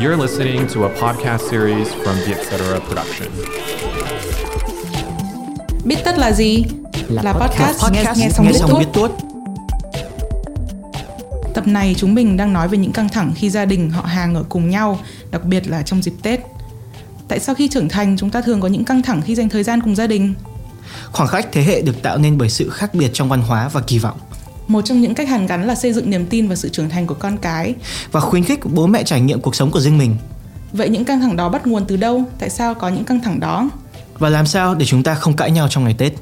You're listening to a podcast series from the Etc. Production. Biết tất là gì? Là, podcast, podcast nghe, nghe xong nghe biết xong tuốt. biết tuốt Tập này chúng mình đang nói về những căng thẳng khi gia đình họ hàng ở cùng nhau, đặc biệt là trong dịp Tết. Tại sao khi trưởng thành chúng ta thường có những căng thẳng khi dành thời gian cùng gia đình? khoảng cách thế hệ được tạo nên bởi sự khác biệt trong văn hóa và kỳ vọng Một trong những cách hàn gắn là xây dựng niềm tin vào sự trưởng thành của con cái. và khuyến khích bố mẹ trải nghiệm cuộc sống của riêng mình Vậy những căng thẳng đó bắt nguồn từ đâu? Tại sao có những căng thẳng đó? và làm sao để chúng ta không cãi nhau trong ngày Tết.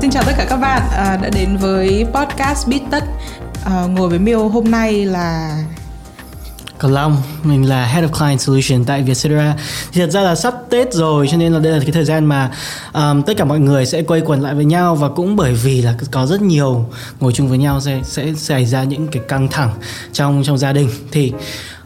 Xin chào tất cả các bạn à, đã đến với podcast Biết Tất. À, ngồi với Miêu hôm nay là còn Long, mình là Head of Client Solution tại Vietcetera. Thì thật ra là sắp Tết rồi cho nên là đây là cái thời gian mà um, tất cả mọi người sẽ quây quần lại với nhau và cũng bởi vì là có rất nhiều ngồi chung với nhau sẽ sẽ xảy ra những cái căng thẳng trong trong gia đình thì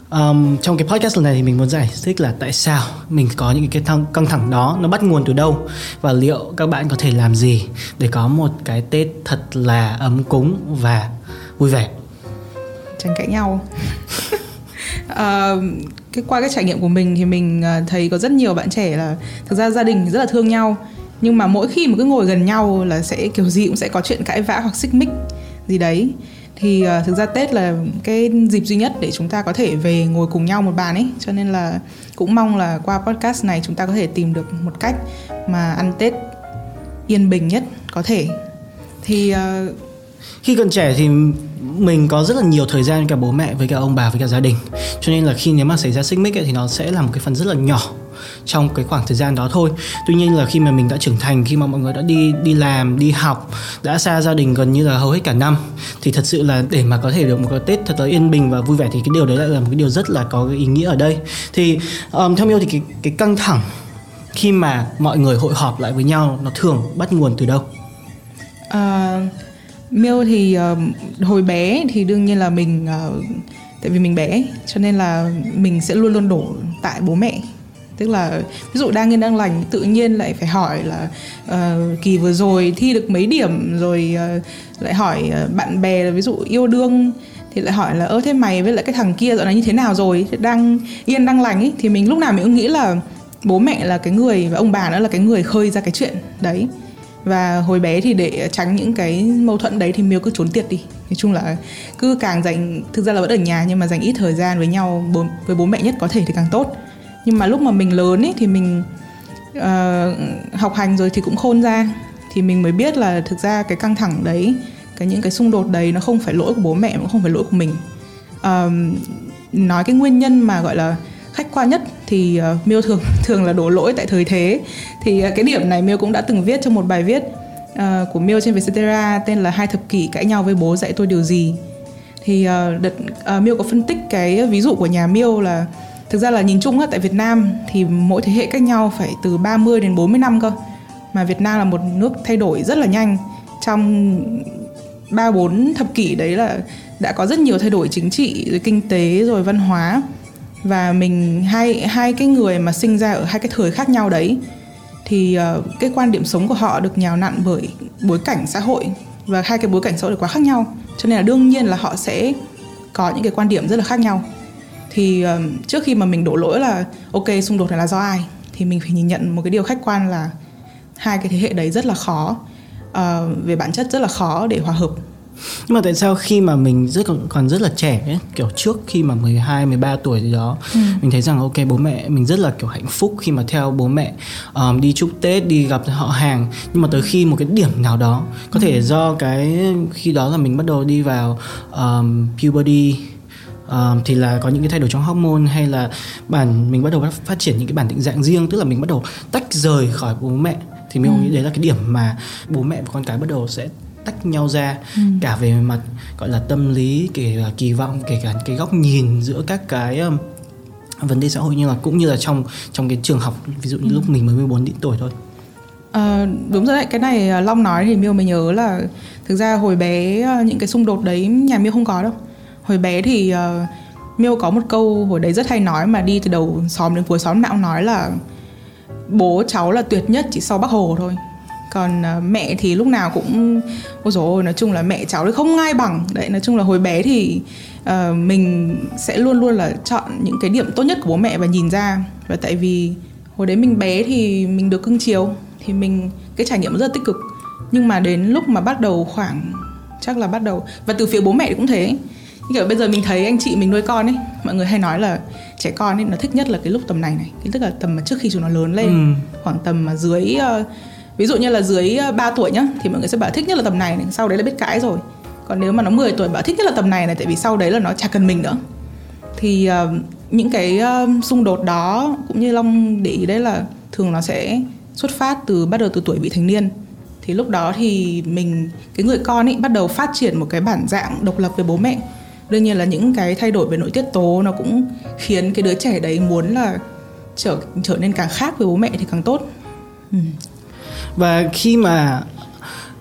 Um, trong cái podcast lần này thì mình muốn giải thích là tại sao mình có những cái thăng, căng thẳng đó nó bắt nguồn từ đâu và liệu các bạn có thể làm gì để có một cái Tết thật là ấm cúng và vui vẻ. tránh cãi nhau cái qua cái trải nghiệm của mình thì mình ờ, thấy có rất nhiều bạn trẻ là thực ra gia đình rất là thương nhau. Nhưng mà mỗi khi mà cứ ngồi gần nhau là sẽ kiểu gì cũng sẽ có chuyện cãi vã hoặc xích mích gì đấy. Thì uh, thực ra Tết là cái dịp duy nhất để chúng ta có thể về ngồi cùng nhau một bàn ấy. Cho nên là cũng mong là qua podcast này chúng ta có thể tìm được một cách mà ăn Tết yên bình nhất có thể. Thì uh, khi còn trẻ thì mình có rất là nhiều thời gian với cả bố mẹ với cả ông bà với cả gia đình. Cho nên là khi nếu mà xảy ra xích mích ấy, thì nó sẽ là một cái phần rất là nhỏ trong cái khoảng thời gian đó thôi. Tuy nhiên là khi mà mình đã trưởng thành khi mà mọi người đã đi đi làm đi học đã xa gia đình gần như là hầu hết cả năm thì thật sự là để mà có thể được một cái tết thật là yên bình và vui vẻ thì cái điều đấy lại là một cái điều rất là có cái ý nghĩa ở đây. Thì um, theo yêu thì cái cái căng thẳng khi mà mọi người hội họp lại với nhau nó thường bắt nguồn từ đâu? Uh, Miêu thì uh, hồi bé thì đương nhiên là mình uh, tại vì mình bé cho nên là mình sẽ luôn luôn đổ tại bố mẹ. Tức là ví dụ đang yên đang lành tự nhiên lại phải hỏi là uh, kỳ vừa rồi thi được mấy điểm? Rồi uh, lại hỏi uh, bạn bè là ví dụ yêu đương thì lại hỏi là ơ thế mày với lại cái thằng kia dạo này như thế nào rồi? Thì đang yên đang lành ấy. Thì mình lúc nào mình cũng nghĩ là bố mẹ là cái người và ông bà nữa là cái người khơi ra cái chuyện đấy và hồi bé thì để tránh những cái mâu thuẫn đấy thì miêu cứ trốn tiệt đi. Nói chung là cứ càng dành thực ra là vẫn ở nhà nhưng mà dành ít thời gian với nhau bố, với bố mẹ nhất có thể thì càng tốt. Nhưng mà lúc mà mình lớn ấy thì mình uh, học hành rồi thì cũng khôn ra. Thì mình mới biết là thực ra cái căng thẳng đấy cái những cái xung đột đấy nó không phải lỗi của bố mẹ cũng không phải lỗi của mình. Uh, nói cái nguyên nhân mà gọi là khách quan nhất thì uh, Miêu thường thường là đổ lỗi tại thời thế. Thì uh, cái điểm này Miêu cũng đã từng viết trong một bài viết uh, của Miêu trên Vietcetera tên là hai thập kỷ cãi nhau với bố dạy tôi điều gì. Thì uh, đợt uh, Miêu có phân tích cái ví dụ của nhà Miêu là thực ra là nhìn chung á, tại Việt Nam thì mỗi thế hệ cách nhau phải từ 30 đến 40 năm cơ mà Việt Nam là một nước thay đổi rất là nhanh. Trong ba bốn thập kỷ đấy là đã có rất nhiều thay đổi chính trị rồi kinh tế rồi văn hóa và mình hai hai cái người mà sinh ra ở hai cái thời khác nhau đấy thì uh, cái quan điểm sống của họ được nhào nặn bởi bối cảnh xã hội. Và hai cái bối cảnh xã hội quá khác nhau. Cho nên là đương nhiên là họ sẽ có những cái quan điểm rất là khác nhau. Thì uh, trước khi mà mình đổ lỗi là ok xung đột này là do ai? Thì mình phải nhìn nhận một cái điều khách quan là hai cái thế hệ đấy rất là khó uh, về bản chất rất là khó để hòa hợp. Nhưng mà tại sao khi mà mình rất còn, còn rất là trẻ ấy, kiểu trước khi mà 12, 13 tuổi gì đó Ừ. mình thấy rằng ok bố mẹ mình rất là kiểu hạnh phúc khi mà theo bố mẹ um, đi chúc Tết, đi gặp họ hàng. Nhưng mà tới khi một cái điểm nào đó có thể do cái khi đó là mình bắt đầu đi vào um, puberty Um, thì là có những cái thay đổi trong hormone hay là bản mình bắt đầu phát triển những cái bản định dạng riêng tức là mình bắt đầu tách rời khỏi bố mẹ. Thì mình nghĩ đấy là cái điểm mà bố mẹ và con cái bắt đầu sẽ tách nhau ra cả về mặt gọi là tâm lý kể cả kỳ vọng kể cả cái góc nhìn giữa các cái um, vấn đề xã hội như là cũng như là trong trong cái trường học ví dụ như lúc mình mới 14 tuổi thôi. Ờ, đúng rồi đấy cái này ờ, Long nói thì Miêu mới nhớ là thực ra hồi bé ờ, những cái xung đột đấy nhà Miêu không có đâu. Hồi bé thì uh, Miêu có một câu hồi đấy rất hay nói mà đi từ đầu xóm đến cuối xóm nào nói là bố cháu là tuyệt nhất chỉ sau bác hồ thôi còn uh, mẹ thì lúc nào cũng ôi dồi ôi nói chung là mẹ cháu thì không ai bằng. Đấy nói chung là hồi bé thì uh, mình sẽ luôn luôn là chọn những cái điểm tốt nhất của bố mẹ và nhìn ra. Và tại vì hồi đấy mình bé thì mình được cưng chiều thì mình cái trải nghiệm rất là tích cực. Nhưng mà đến lúc mà bắt đầu khoảng chắc là bắt đầu và từ phía bố mẹ cũng thế. Như kiểu bây giờ mình thấy anh chị mình nuôi con ấy mọi người hay nói là trẻ con ấy nó thích nhất là cái lúc tầm này này. Cái tức là tầm mà trước khi chúng nó lớn lên ừ. khoảng tầm mà dưới uh, ví dụ như là dưới ờ, 3 tuổi nhá thì mọi người sẽ bảo thích nhất là tầm này, này sau đấy là biết cãi rồi. Còn nếu mà nó 10 tuổi bảo thích nhất là tầm này này tại vì sau đấy là nó chả cần mình nữa. Thì uh, những cái uh, xung đột đó cũng như long để ý đấy là thường nó sẽ xuất phát từ bắt đầu từ tuổi vị thành niên. Thì lúc đó thì mình cái người con ấy bắt đầu phát triển một cái bản dạng độc lập với bố mẹ. Đương nhiên là những cái thay đổi về nội tiết tố nó cũng khiến cái đứa trẻ đấy muốn là trở trở nên càng khác với bố mẹ thì càng tốt. Ừ và khi mà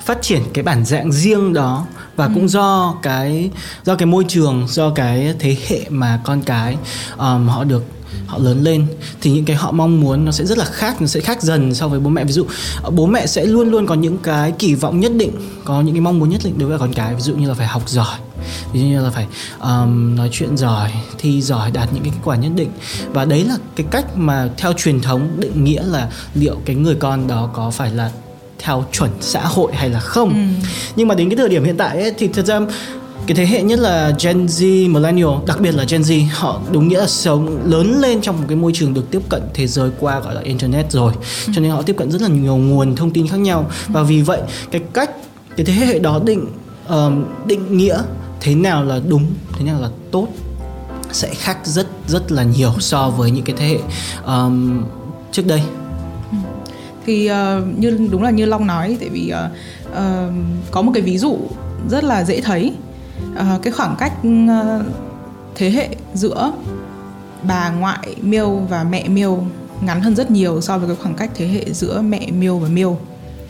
phát triển cái bản dạng riêng đó và ừ. cũng do cái do cái môi trường do cái thế hệ mà con cái um, họ được họ lớn lên thì những cái họ mong muốn nó sẽ rất là khác nó sẽ khác dần so với bố mẹ ví dụ bố mẹ sẽ luôn luôn có những cái kỳ vọng nhất định có những cái mong muốn nhất định đối với con cái ví dụ như là phải học giỏi ví dụ như là phải um, nói chuyện giỏi thi giỏi đạt những cái kết quả nhất định. Và đấy là cái cách mà theo truyền thống định nghĩa là liệu cái người con đó có phải là theo chuẩn xã hội hay là không. Ừ. nhưng mà đến cái thời điểm hiện tại ấy, thì thật ra cái thế hệ nhất là Gen Z, Millennial, đặc biệt là Gen Z, họ đúng nghĩa là sống lớn lên trong một cái môi trường được tiếp cận thế giới qua gọi là internet rồi, ừ. cho nên họ tiếp cận rất là nhiều nguồn thông tin khác nhau. Và vì vậy cái cách cái thế hệ đó định um, định nghĩa thế nào là đúng, thế nào là tốt sẽ khác rất rất là nhiều so với những cái thế hệ um, trước đây. Ừ. Thì uh, như đúng là như long nói tại vì uh, uh, có một cái ví dụ rất là dễ thấy. Uh, cái khoảng cách uh, thế hệ giữa bà ngoại miêu và mẹ miêu ngắn hơn rất nhiều so với cái khoảng cách thế hệ giữa mẹ miêu và miêu.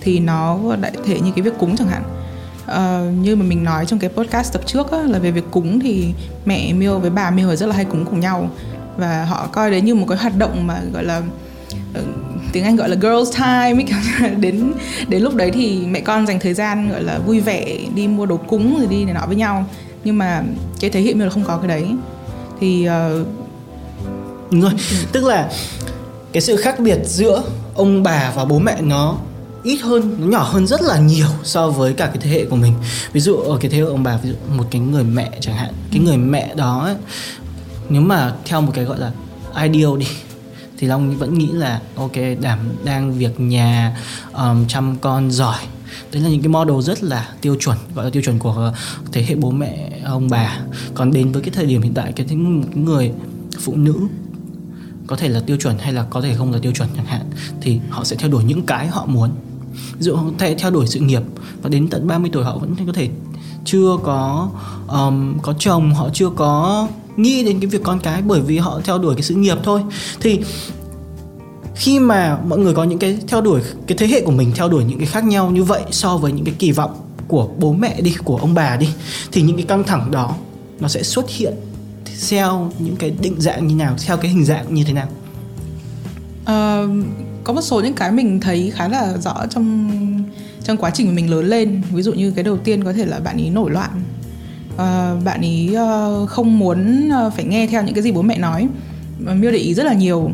Thì nó đại thể như cái việc cúng chẳng hạn uh, như mà mình nói trong cái podcast tập trước á, là về việc cúng thì mẹ miêu với bà miêu rất là hay cúng cùng nhau. Và họ coi đấy như một cái hoạt động mà gọi là ờ, tiếng Anh gọi là girls time ấy, đến đến lúc đấy thì mẹ con dành thời gian gọi là vui vẻ đi mua đồ cúng rồi đi này nọ với nhau. Nhưng mà cái thế hệ mình là không có cái đấy. Thì uh... Đúng rồi. Ừ. tức là cái sự khác biệt giữa ông bà và bố mẹ nó ít hơn nó nhỏ hơn rất là nhiều so với cả cái thế hệ của mình. Ví dụ ở cái thế hệ ông bà ví dụ một cái người mẹ chẳng hạn cái người mẹ đó ấy, nếu mà theo một cái gọi là ideal đi thì long vẫn nghĩ là ok đảm đang việc nhà um, chăm con giỏi. Đấy là những cái model rất là tiêu chuẩn gọi là tiêu chuẩn của thế hệ bố mẹ ông bà. Còn đến với cái thời điểm hiện tại cái người phụ nữ có thể là tiêu chuẩn hay là có thể không là tiêu chuẩn chẳng hạn thì họ sẽ theo đuổi những cái họ muốn ví dụ theo, theo đuổi sự nghiệp và đến tận 30 tuổi họ vẫn có thể chưa có um, có chồng họ chưa có nghĩ đến cái việc con cái bởi vì họ theo đuổi cái sự nghiệp thôi. Thì khi mà mọi người có những cái theo đuổi cái thế hệ của mình theo đuổi những cái khác nhau như vậy so với những cái kỳ vọng của bố mẹ đi của ông bà đi thì những cái căng thẳng đó nó sẽ xuất hiện theo những cái định dạng như nào theo cái hình dạng như thế nào? Uh, có một số những cái mình thấy khá là rõ trong trong quá trình mình lớn lên. Ví dụ như cái đầu tiên có thể là bạn ý nổi loạn. À, bạn ý uh, không muốn uh, phải nghe theo những cái gì bố mẹ nói. Miêu để ý rất là nhiều.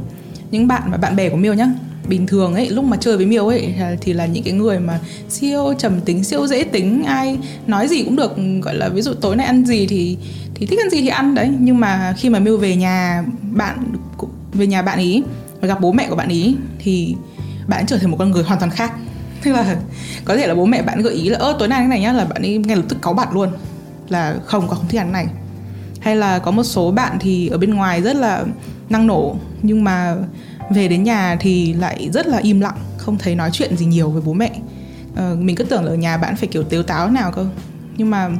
Những bạn và bạn bè của miêu nhá bình thường ấy lúc mà chơi với miêu ấy thì là những cái người mà siêu trầm tính siêu dễ tính ai nói gì cũng được gọi là ví dụ tối nay ăn gì thì thì thích ăn gì thì ăn đấy. Nhưng mà khi mà miêu về nhà bạn về nhà bạn ý và gặp bố mẹ của bạn ý thì bạn trở thành một con người hoàn toàn khác. Tức là có thể là bố mẹ bạn gợi ý là ơ tối nay cái này nhá là bạn ấy ngay lập tức cáu bạn luôn là không có không thích ăn này. Hay là có một số bạn thì ở bên ngoài rất là năng nổ nhưng mà về đến nhà thì lại rất là im lặng không thấy nói chuyện gì nhiều với bố mẹ. Ờ, mình cứ tưởng là ở nhà bạn phải kiểu tếu táo nào cơ. Nhưng mà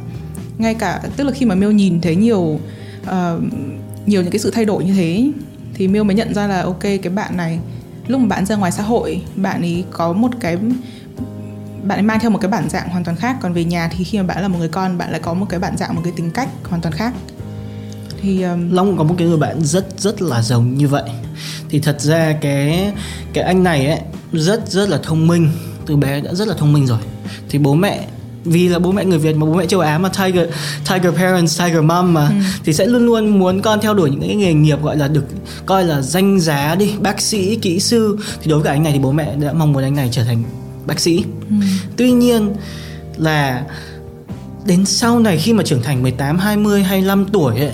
ngay cả tức là khi mà miêu nhìn thấy nhiều uh, nhiều những cái sự thay đổi như thế thì miêu mới nhận ra là ok, cái bạn này, lúc mà bạn ra ngoài xã hội, bạn ấy có một cái, bạn ấy mang theo một cái bản dạng hoàn toàn khác. Còn về nhà thì khi mà bạn là một người con, bạn lại có một cái bản dạng, một cái tính cách hoàn toàn khác. Thì um... long có một cái người bạn rất rất là giống như vậy. Thì thật ra cái cái anh này ấy, rất rất là thông minh. Từ bé đã rất là thông minh rồi. Thì bố mẹ vì là bố mẹ người Việt mà bố mẹ châu Á mà tiger tiger parents tiger mom mà ừ. thì sẽ luôn luôn muốn con theo đuổi những cái nghề nghiệp gọi là được coi là danh giá đi bác sĩ kỹ sư thì đối với cả anh này thì bố mẹ đã mong muốn anh này trở thành bác sĩ ừ. tuy nhiên là đến sau này khi mà trưởng thành 18, 20, 25 tuổi ấy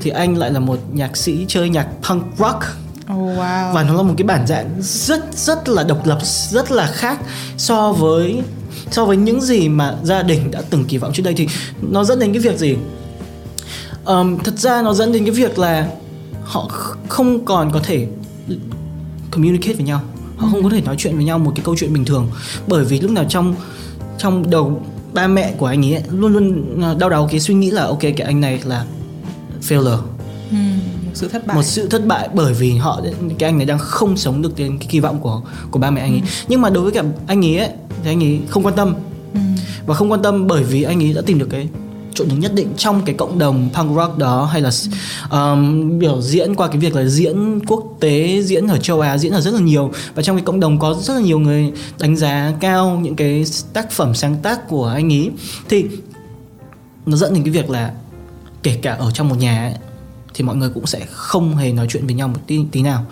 thì anh lại là một nhạc sĩ chơi nhạc punk rock Oh, wow. và nó là một cái bản dạng rất rất là độc lập rất là khác so với so với những gì mà gia đình đã từng kỳ vọng trước đây thì nó dẫn đến cái việc gì? Um, thật ra nó dẫn đến cái việc là họ không còn có thể communicate với nhau. Họ không có thể nói chuyện với nhau một cái câu chuyện bình thường. Bởi vì lúc nào trong trong đầu ba mẹ của anh ấy luôn luôn ờ, đau đầu cái suy nghĩ là ok cái anh này là failure. Ừ sự thất bại. Một sự thất bại bởi vì họ cái anh này đang không sống được đến cái kỳ vọng của của ba mẹ anh ấy. Ừ. nhưng mà đối với cả anh ấy, ấy thì anh ấy không quan tâm. Ừ. và không quan tâm bởi vì anh ấy đã tìm được cái chỗ đứng nhất định trong cái cộng đồng punk rock đó hay là um, biểu diễn qua cái việc là diễn quốc tế diễn ở châu Á diễn ở rất là nhiều. Và trong cái cộng đồng có rất là nhiều người đánh giá cao những cái tác phẩm sáng tác của anh ấy. Thì nó dẫn đến cái việc là kể cả ở trong một nhà ấy, thì mọi người cũng sẽ không hề nói chuyện với nhau một tí, tí nào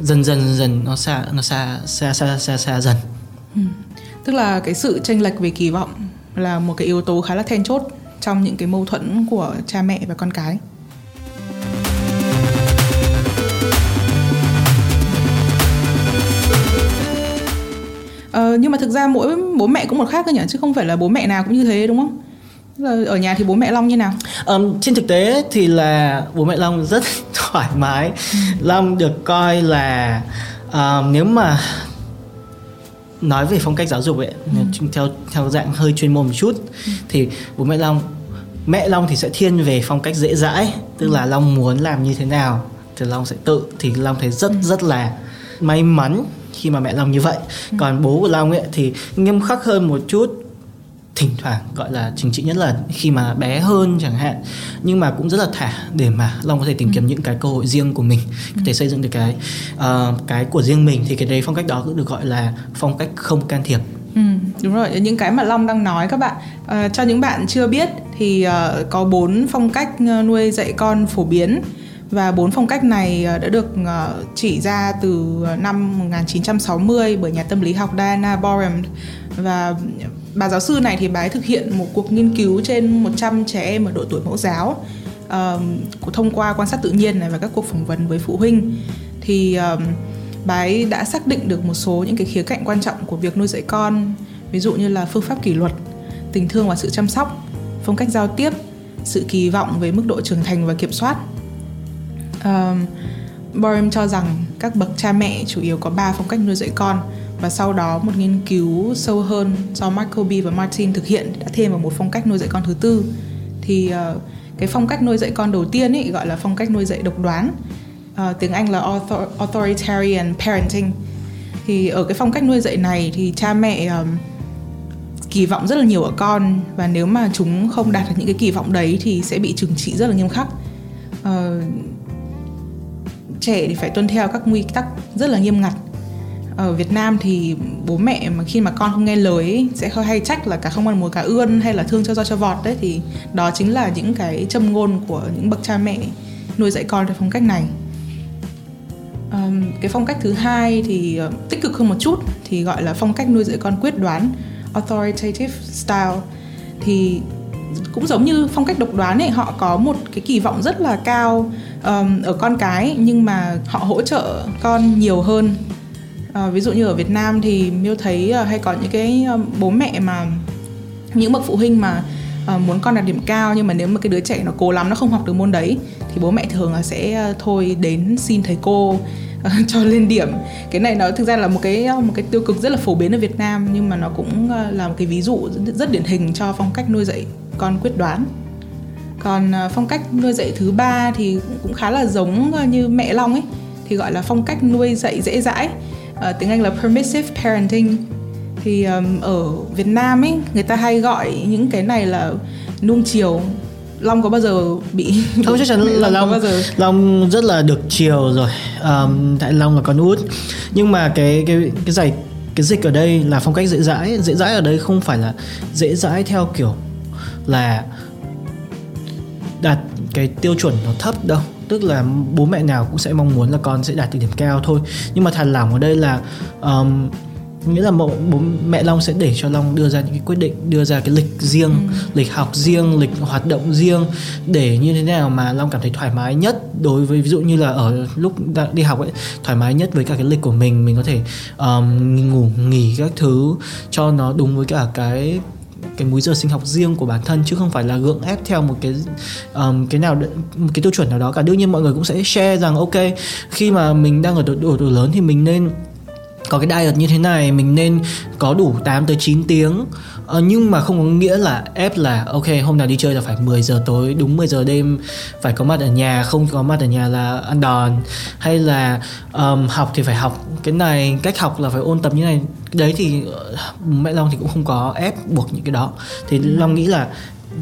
dần dần dần dần nó xa nó xa xa xa xa xa dần ừ. tức là cái sự tranh lệch về kỳ vọng là một cái yếu tố khá là then chốt trong những cái mâu thuẫn của cha mẹ và con cái Ờ, nhưng mà thực ra mỗi bố mẹ cũng một khác cơ nhỉ chứ không phải là bố mẹ nào cũng như thế đúng không? Ở nhà thì bố mẹ Long như nào? Um, trên thực tế thì là bố mẹ Long rất thoải mái. Ừ. Long được coi là uh, nếu mà nói về phong cách giáo dục ấy ừ. theo theo dạng hơi chuyên môn một chút ừ. thì bố mẹ Long mẹ Long thì sẽ thiên về phong cách dễ dãi tức là Long muốn làm như thế nào thì Long sẽ tự thì Long thấy rất ừ. rất là may mắn khi mà mẹ Long như vậy ừ. còn bố của Long ấy thì nghiêm khắc hơn một chút thỉnh thoảng gọi là chính trị nhất là khi mà bé hơn chẳng hạn. Nhưng mà cũng rất là thả để mà long có thể tìm kiếm ừ. những cái cơ hội riêng của mình có thể ừ. xây dựng được cái uh, cái của riêng mình. Thì cái đấy phong cách đó cũng được gọi là phong cách không can thiệp. Ừ, đúng rồi. Những cái mà long đang nói các bạn uh, cho những bạn chưa biết thì uh, có bốn phong cách nuôi dạy con phổ biến. Và bốn phong cách này đã được chỉ ra từ năm 1960 bởi nhà tâm lý học Diana Borehm và bà giáo sư này thì bà ấy thực hiện một cuộc nghiên cứu trên 100 trẻ em ở độ tuổi mẫu giáo uh, thông qua quan sát tự nhiên này và các cuộc phỏng vấn với phụ huynh. Thì uh, bà ấy đã xác định được một số những cái khía cạnh quan trọng của việc nuôi dạy con ví dụ như là phương pháp kỷ luật tình thương và sự chăm sóc phong cách giao tiếp sự kỳ vọng về mức độ trưởng thành và kiểm soát. Um, Borehm cho rằng các bậc cha mẹ chủ yếu có 3 phong cách nuôi dạy con và sau đó một nghiên cứu sâu hơn do Michael B. và Martin thực hiện đã thêm vào một phong cách nuôi dạy con thứ tư. Thì uh, cái phong cách nuôi dạy con đầu tiên ấy gọi là phong cách nuôi dạy độc đoán uh, tiếng Anh là author, authoritarian parenting. Thì ở cái phong cách nuôi dạy này thì cha mẹ um, kỳ vọng rất là nhiều ở con. Và nếu mà chúng không đạt được những cái kỳ vọng đấy thì sẽ bị trừng trị rất là nghiêm khắc. Uh, trẻ thì phải tuân theo các quy tắc rất là nghiêm ngặt ở Việt Nam thì bố mẹ mà khi mà con không nghe lời ấy, sẽ hay trách là cả không ăn mùa cá ươn hay là thương cho do cho vọt đấy. Thì đó chính là những cái châm ngôn của những bậc cha mẹ nuôi dạy con theo phong cách này. Um, cái phong cách thứ hai thì uh, tích cực hơn một chút thì gọi là phong cách nuôi dạy con quyết đoán authoritative style. Thì cũng giống như phong cách độc đoán ấy họ có một cái kỳ vọng rất là cao um, ở con cái nhưng mà họ hỗ trợ con nhiều hơn à, ví dụ như ở Việt Nam thì miêu thấy ờ, hay có những cái ờ, bố mẹ mà những bậc phụ huynh mà muốn con đạt điểm cao nhưng mà nếu mà cái đứa trẻ nó cố lắm nó không học được môn đấy thì bố mẹ thường là sẽ thôi đến xin thầy cô cho lên điểm. Cái này nó thực ra là một cái một cái tiêu cực rất là phổ biến ở Việt Nam nhưng mà nó cũng là một cái ví dụ rất, điển hình cho phong cách nuôi dạy con quyết đoán. Còn phong cách nuôi dạy thứ ba thì cũng khá là giống như mẹ Long ấy thì gọi là phong cách nuôi dạy dễ dãi uh, tiếng Anh là permissive parenting. Thì um, ở Việt Nam ấy người ta hay gọi những cái này là nuông chiều. Long có bao giờ bị không chắc chắn là Long bao giờ? Long rất là được chiều rồi. Um, tại Long là con út. Nhưng mà cái cái cái giải cái dịch ở đây là phong cách dễ dãi. Dễ dãi ở đây không phải là dễ dãi theo kiểu là đạt cái tiêu chuẩn nó thấp đâu tức là bố mẹ nào cũng sẽ mong muốn là con sẽ đạt được điểm cao thôi nhưng mà thàn lỏng ở đây là um, nghĩa là bố, bố mẹ Long sẽ để cho Long đưa ra những cái quyết định đưa ra cái lịch riêng ừ. lịch học riêng lịch hoạt động riêng để như thế nào mà Long cảm thấy thoải mái nhất đối với ví dụ như là ở lúc đi học ấy thoải mái nhất với cả cái lịch của mình mình có thể um, ngủ nghỉ các thứ cho nó đúng với cả cái cái múi giờ sinh học riêng của bản thân chứ không phải là gượng ép theo một cái um, cái nào một cái tiêu chuẩn nào đó cả. Đương nhiên mọi người cũng sẽ share rằng ok khi mà mình đang ở độ tuổi lớn thì mình nên có cái diet như thế này mình nên có đủ 8 tới 9 tiếng. Ờ, nhưng mà không có nghĩa là ép là ok hôm nào đi chơi là phải 10 giờ tối đúng 10 giờ đêm phải có mặt ở nhà không có mặt ở nhà là ăn đòn. Hay là um, học thì phải học cái này cách học là phải ôn tập như này đấy thì uh, mẹ long thì cũng không có ép buộc những cái đó. Thì ừ. long nghĩ là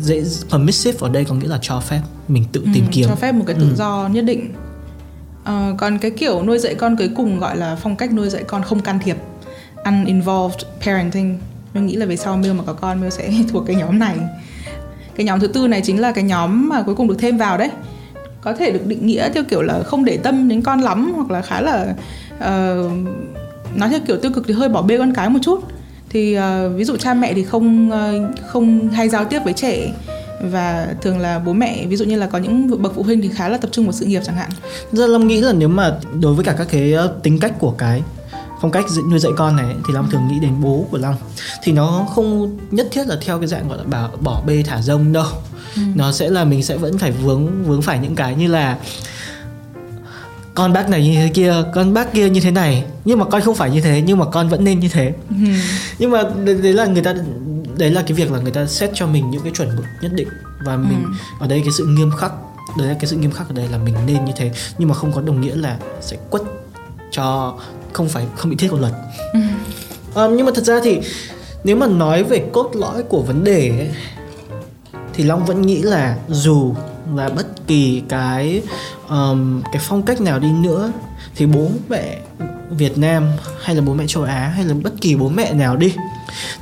dễ permissive ở đây có nghĩa là cho phép mình tự ừ, tìm kiếm. cho phép một cái tự ừ. do nhất định. Uh, còn cái kiểu nuôi dạy con cuối cùng gọi là phong cách nuôi dạy con không can thiệp uninvolved parenting. Mình nghĩ là về sau Miêu mà có con Miêu sẽ thuộc cái nhóm này. Cái nhóm thứ tư này chính là cái nhóm mà cuối cùng được thêm vào đấy. Có thể được định nghĩa theo kiểu là không để tâm đến con lắm hoặc là khá là uh, nói theo kiểu tiêu cực thì hơi bỏ bê con cái một chút thì uh, ví dụ cha mẹ thì không uh, không hay giao tiếp với trẻ và thường là bố mẹ ví dụ như là có những bậc phụ huynh thì khá là tập trung vào sự nghiệp chẳng hạn. Giờ Lâm nghĩ là nếu mà đối với cả các cái ờ, tính cách của cái phong cách nuôi dạy con này thì Long thường nghĩ đến bố của Long thì nó không nhất thiết là theo cái dạng gọi là bỏ, bỏ bê thả rông đâu ừ. nó sẽ là mình sẽ vẫn phải vướng vướng phải những cái như là con bác này như thế kia con bác kia như thế này nhưng mà con không phải như thế nhưng mà con vẫn nên như thế ừ. nhưng mà đấy là người ta đấy là cái việc là người ta xét cho mình những cái chuẩn mực nhất định và mình ừ. ở đây cái sự nghiêm khắc đấy là cái sự nghiêm khắc ở đây là mình nên như thế nhưng mà không có đồng nghĩa là sẽ quất cho không phải không bị thiết của luật ừ. à, nhưng mà thật ra thì nếu mà nói về cốt lõi của vấn đề ấy, thì long vẫn nghĩ là dù là bất kỳ cái um, cái phong cách nào đi nữa thì bố mẹ Việt Nam hay là bố mẹ châu Á hay là bất kỳ bố mẹ nào đi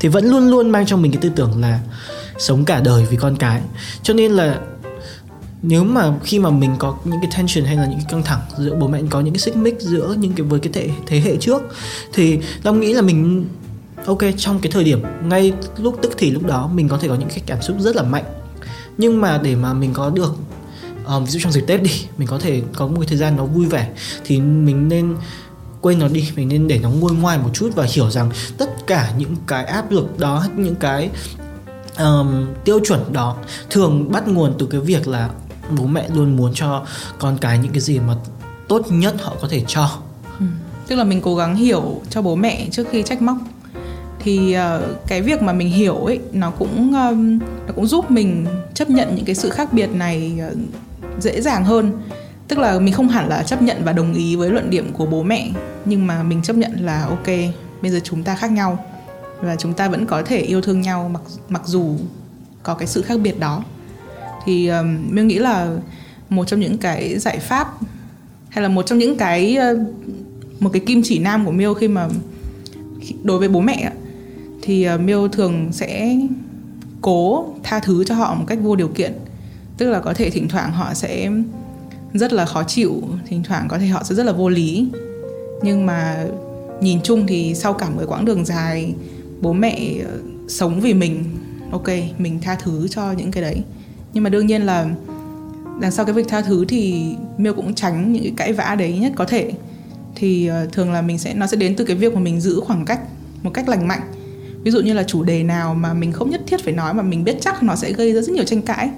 thì vẫn luôn luôn mang trong mình cái tư tưởng là sống cả đời vì con cái. Cho nên là nếu mà khi mà mình có những cái tension hay là những cái căng thẳng giữa bố mẹ có những cái xích mích giữa những cái với cái thế thế hệ trước thì long nghĩ là mình ok trong cái thời điểm ngay lúc tức thì lúc đó mình có thể có những cái cảm xúc rất là mạnh. Nhưng mà để mà mình có được à, ví dụ trong dịp tết đi mình có thể có một cái thời gian nó vui vẻ thì mình nên quên nó đi mình nên để nó nguôi ngoai một chút và hiểu rằng tất cả những cái áp lực đó những cái um, tiêu chuẩn đó thường bắt nguồn từ cái việc là bố mẹ luôn muốn cho con cái những cái gì mà tốt nhất họ có thể cho ừ. tức là mình cố gắng hiểu cho bố mẹ trước khi trách móc thì uh, cái việc mà mình hiểu ấy nó cũng um, nó cũng giúp mình chấp nhận những cái sự khác biệt này uh, dễ dàng hơn. Tức là mình không hẳn là chấp nhận và đồng ý với luận điểm của bố mẹ nhưng mà mình chấp nhận là ok bây giờ chúng ta khác nhau và chúng ta vẫn có thể yêu thương nhau mặc mặc dù có cái sự khác biệt đó. Thì um, mình nghĩ là một trong những cái giải pháp hay là một trong những cái uh, một cái kim chỉ nam của Miêu khi mà đối với bố mẹ thì uh, Miêu thường sẽ cố tha thứ cho họ một cách vô điều kiện tức là có thể thỉnh thoảng họ sẽ rất là khó chịu, thỉnh thoảng có thể họ sẽ rất là vô lý. Nhưng mà nhìn chung thì sau cả một quãng đường dài, bố mẹ ờ, sống vì mình, ok, mình tha thứ cho những cái đấy. Nhưng mà đương nhiên là đằng sau cái việc tha thứ thì miêu cũng tránh những cái cãi vã đấy nhất có thể. Thì ờ, thường là mình sẽ, nó sẽ đến từ cái việc mà mình giữ khoảng cách một cách lành mạnh. Ví dụ như là chủ đề nào mà mình không nhất thiết phải nói mà mình biết chắc nó sẽ gây ra rất nhiều tranh cãi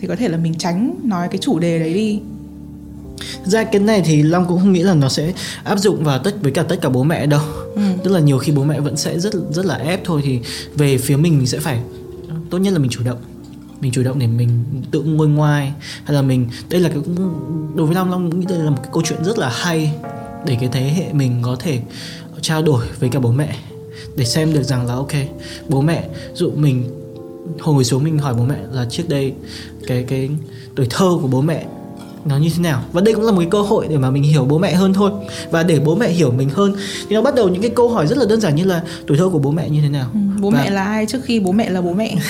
thì có thể là mình tránh nói cái chủ đề đấy đi. Ra cái này thì long cũng không nghĩ là nó sẽ áp dụng vào tất với cả tất cả bố mẹ đâu. Ừ. tức là nhiều khi bố mẹ vẫn sẽ rất rất là ép thôi thì về phía mình mình sẽ phải tốt nhất là mình chủ động. Mình chủ động để mình tự ngồi ngoài hay là mình đây là cái đối với long long nghĩ đây là một cái câu chuyện rất là hay để cái thế hệ mình có thể trao đổi với cả bố mẹ để xem được rằng là ok bố mẹ dụ mình hồi ngồi xuống mình hỏi bố mẹ là trước đây cái cái tuổi thơ của bố mẹ nó như thế nào? Và đây cũng là một cái cơ hội để mà mình hiểu bố mẹ hơn thôi. Và để bố mẹ hiểu mình hơn thì nó bắt đầu những cái câu hỏi rất là đơn giản như là tuổi thơ của bố mẹ như thế nào? Ừ, bố và mẹ là ai? Trước khi bố mẹ là bố mẹ.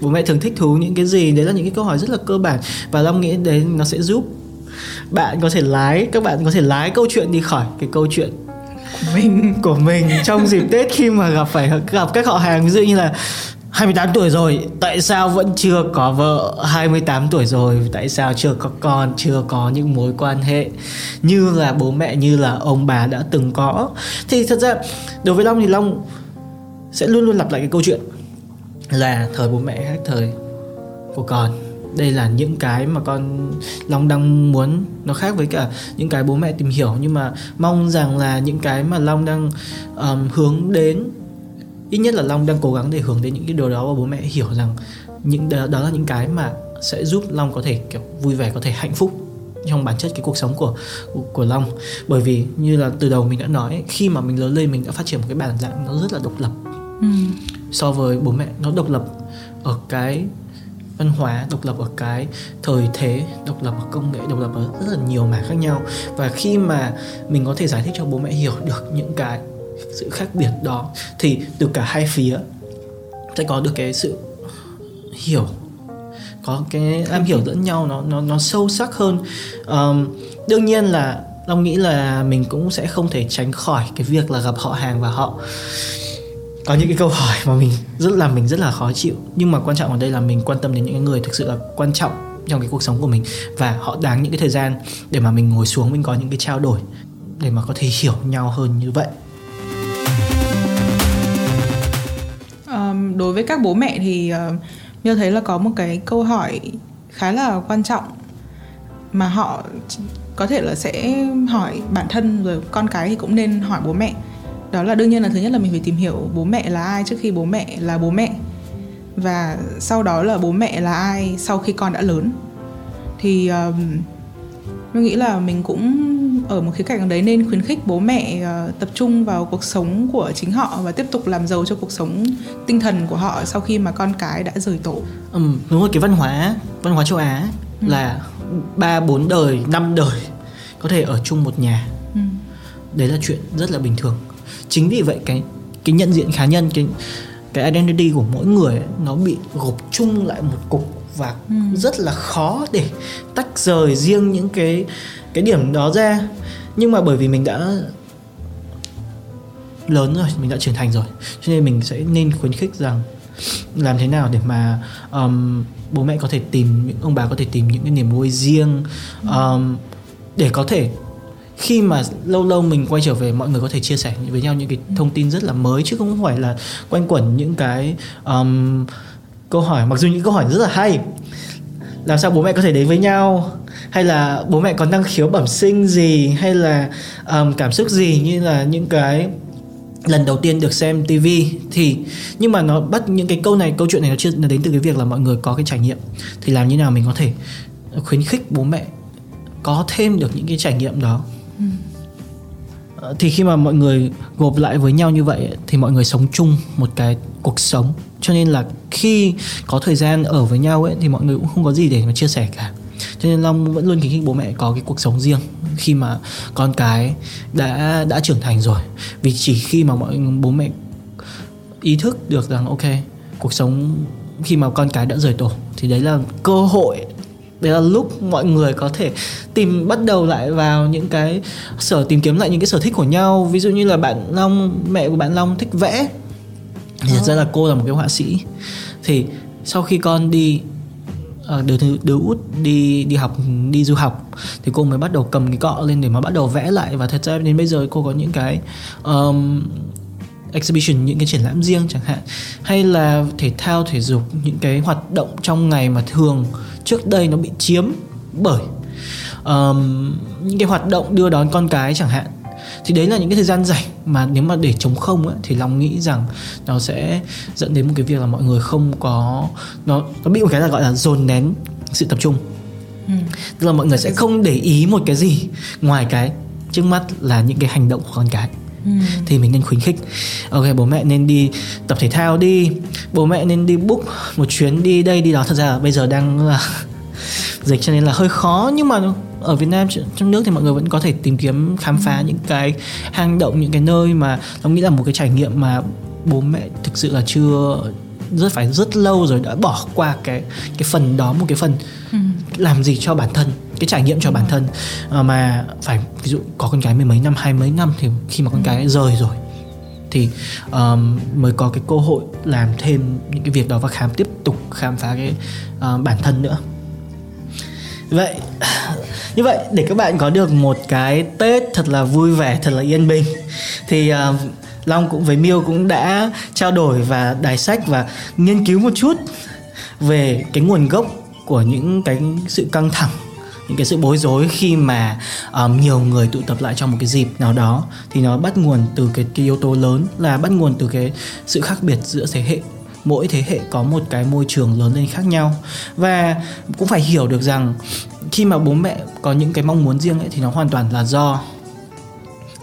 Bố mẹ thường thích thú những cái gì? Đấy là những cái câu hỏi rất là cơ bản. Và long nghĩ đấy nó sẽ giúp bạn có thể lái các bạn có thể lái câu chuyện đi khỏi cái câu chuyện mình. của mình trong dịp Tết khi mà gặp phải gặp các họ hàng. Ví dụ như là 28 tuổi rồi tại sao vẫn chưa có vợ? 28 tuổi rồi tại sao chưa có con? Chưa có những mối quan hệ như là bố mẹ như là ông bà đã từng có. Thì thật ra đối với Long thì Long sẽ luôn luôn lặp lại cái câu chuyện là thời bố mẹ khác thời của con. Đây là những cái mà con Long đang muốn nó khác với cả những cái bố mẹ tìm hiểu. Nhưng mà mong rằng là những cái mà Long đang um, hướng đến ít nhất là Long đang cố gắng để hướng đến những cái điều đó và bố mẹ hiểu rằng những đó, đó là những cái mà sẽ giúp Long có thể kiểu vui vẻ có thể hạnh phúc trong bản chất cái cuộc sống của của, của Long. Bởi vì như là từ đầu mình đã nói khi mà mình lớn lên mình đã phát triển một cái bản dạng nó rất là độc lập. Ừ. so với bố mẹ nó độc lập ở cái văn hóa độc lập ở cái thời thế độc lập ở công nghệ độc lập ở rất là nhiều mảng khác nhau. Và khi mà mình có thể giải thích cho bố mẹ hiểu được những cái sự khác biệt đó thì từ cả hai phía sẽ có được cái sự hiểu có cái am hiểu lẫn nhau nó nó nó sâu sắc hơn. Um, đương nhiên là long nghĩ là mình cũng sẽ không thể tránh khỏi cái việc là gặp họ hàng và họ có những cái câu hỏi mà mình rất là mình rất là khó chịu. Nhưng mà quan trọng ở đây là mình quan tâm đến những người thực sự là quan trọng trong cái cuộc sống của mình và họ đáng những cái thời gian để mà mình ngồi xuống mình có những cái trao đổi để mà có thể hiểu nhau hơn như vậy. Đối với các bố mẹ thì ờ, uh, Miêu thấy là có một cái câu hỏi khá là quan trọng mà họ có thể là sẽ hỏi bản thân rồi con cái thì cũng nên hỏi bố mẹ. Đó là đương nhiên là thứ nhất là mình phải tìm hiểu bố mẹ là ai trước khi bố mẹ là bố mẹ. Và sau đó là bố mẹ là ai sau khi con đã lớn. Thì um, tôi nghĩ là mình cũng ở một khía cạnh đấy nên khuyến khích bố mẹ uh, tập trung vào cuộc sống của chính họ và tiếp tục làm giàu cho cuộc sống tinh thần của họ sau khi mà con cái đã rời tổ. Ừ, đúng rồi cái văn hóa văn hóa châu Á ừ. là ba bốn đời năm đời có thể ở chung một nhà. Ừ. Đấy là chuyện rất là bình thường. Chính vì vậy cái cái nhận diện cá nhân cái cái identity của mỗi người ấy, nó bị gộp chung lại một cục và ừ. rất là khó để tách rời riêng những cái cái điểm đó ra. Nhưng mà bởi vì mình đã lớn rồi mình đã trưởng thành rồi cho nên mình sẽ nên khuyến khích rằng làm thế nào để mà um, bố mẹ có thể tìm những ông bà có thể tìm những cái niềm vui riêng. Um, để có thể khi mà lâu lâu mình quay trở về mọi người có thể chia sẻ với nhau những cái thông tin rất là mới chứ không phải là quanh quẩn những cái um, câu hỏi mặc dù những câu hỏi rất là hay. Làm sao bố mẹ có thể đến với nhau? Hay là bố mẹ có năng khiếu bẩm sinh gì? Hay là um, cảm xúc gì? Như là những cái lần đầu tiên được xem TV thì nhưng mà nó bắt những cái câu này câu chuyện này nó chưa nó đến từ cái việc là mọi người có cái trải nghiệm. Thì làm như nào mình có thể khuyến khích bố mẹ có thêm được những cái trải nghiệm đó? Ừ. Ờ, thì khi mà mọi người gộp lại với nhau như vậy thì mọi người sống chung một cái cuộc sống. Cho nên là khi có thời gian ở với nhau ấy, thì mọi người cũng không có gì để mà chia sẻ cả. Cho nên long vẫn luôn khuyến khích bố mẹ có cái cuộc sống riêng khi mà con cái đã đã trưởng thành rồi. Vì chỉ khi mà mọi, bố mẹ ý thức được rằng, ok, cuộc sống khi mà con cái đã rời tổ, thì đấy là cơ hội, đấy là lúc mọi người có thể tìm, bắt đầu lại vào những cái sở, tìm kiếm lại những cái sở thích của nhau. Ví dụ như là bạn long, mẹ của bạn long thích vẽ thì thật ra là cô là một cái họa sĩ. Thì sau khi con đi uh, đứa đứa út đi đi học đi du học thì cô mới bắt đầu cầm cái cọ lên để mà bắt đầu vẽ lại. Và thật ra đến bây giờ cô có những cái um, exhibition những cái triển lãm riêng chẳng hạn. Hay là thể thao thể dục những cái hoạt động trong ngày mà thường trước đây nó bị chiếm bởi um, những cái hoạt động đưa đón con cái chẳng hạn thì đấy là những cái thời gian rảnh mà nếu mà để chống không ấy, thì long nghĩ rằng nó sẽ dẫn đến một cái việc là mọi người không có nó nó bị một cái là gọi là dồn nén sự tập trung. Ừ. tức là mọi người sẽ không để ý một cái gì ngoài cái trước mắt là những cái hành động của con cái. Ừ. thì mình nên khuyến khích. Ok bố mẹ nên đi tập thể thao đi. Bố mẹ nên đi book một chuyến đi đây đi đó. Thật ra là bây giờ đang là dịch cho nên là hơi khó nhưng mà ở Việt Nam trong nước thì mọi người vẫn có thể tìm kiếm khám phá những cái hang động những cái nơi mà tôi nghĩ là một cái trải nghiệm mà bố mẹ thực sự là chưa rất phải rất lâu rồi đã bỏ qua cái cái phần đó một cái phần ừ. làm gì cho bản thân cái trải nghiệm cho ừ. bản thân à, mà phải ví dụ có con cái mười mấy năm hai mấy năm thì khi mà con ừ. cái rời rồi thì um, mới có cái cơ hội làm thêm những cái việc đó và khám tiếp tục khám phá cái uh, bản thân nữa vậy như vậy để các bạn có được một cái tết thật là vui vẻ thật là yên bình thì uh, long cũng với miêu cũng đã trao đổi và đài sách và nghiên cứu một chút về cái nguồn gốc của những cái sự căng thẳng những cái sự bối rối khi mà um, nhiều người tụ tập lại trong một cái dịp nào đó. Thì nó bắt nguồn từ cái, cái yếu tố lớn là bắt nguồn từ cái sự khác biệt giữa thế hệ mỗi thế hệ có một cái môi trường lớn lên khác nhau. Và cũng phải hiểu được rằng khi mà bố mẹ có những cái mong muốn riêng ấy thì nó hoàn toàn là do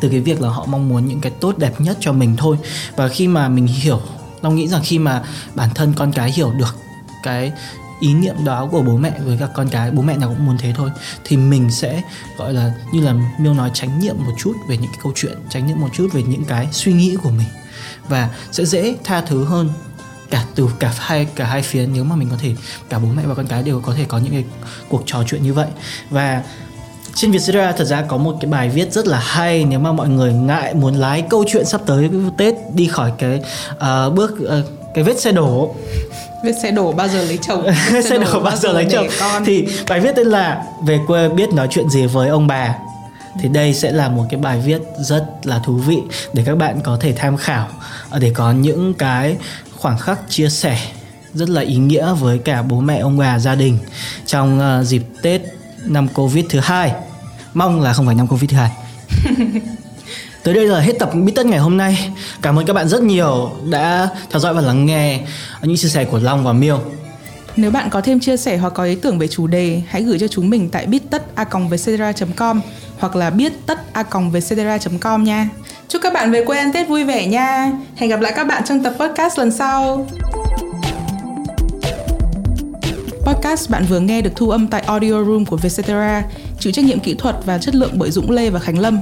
từ cái việc là họ mong muốn những cái tốt đẹp nhất cho mình thôi. Và khi mà mình hiểu long nghĩ rằng khi mà bản thân con cái hiểu được cái ý niệm đó của bố mẹ với các con cái, bố mẹ nào cũng muốn thế thôi, thì mình sẽ, gọi là, như là miêu nói, tránh niệm một chút về những cái câu chuyện, tránh niệm một chút về những cái suy nghĩ của mình. Và sẽ dễ tha thứ hơn cả từ cả hai cả hai phía nếu mà mình có thể cả bố mẹ và con cái đều có thể có những cái cuộc trò chuyện như vậy. Và trên Vietcetera thật ra có một cái bài viết rất là hay nếu mà mọi người ngại muốn lái câu chuyện sắp tới Tết đi khỏi cái uh, bước uh, cái vết xe đổ. Vết xe đổ bao giờ lấy chồng? Vết xe, xe đổ, đổ bao giờ lấy chồng con. thì bài viết tên là về quê biết nói chuyện gì với ông bà. Thì đây sẽ là một cái bài viết rất là thú vị để các bạn có thể tham khảo ờ, để có những cái khoảng khắc chia sẻ rất là ý nghĩa với cả bố mẹ ông bà gia đình trong uh, dịp Tết năm Covid thứ hai. Mong là không phải năm Covid thứ hai. Tới đây là hết tập Bít Tất ngày hôm nay. Cảm ơn các bạn rất nhiều đã theo dõi và lắng nghe những chia sẻ của Long và Miêu. Nếu bạn có thêm chia sẻ hoặc có ý tưởng về chủ đề, hãy gửi cho chúng mình tại bittất.com hoặc là biết tất a com nha. Chúc các bạn về quê ăn Tết vui vẻ nha. Hẹn gặp lại các bạn trong tập podcast lần sau. Podcast bạn vừa nghe được thu âm tại Audio Room của Vietcetera, chịu trách nhiệm kỹ thuật và chất lượng bởi Dũng Lê và Khánh Lâm.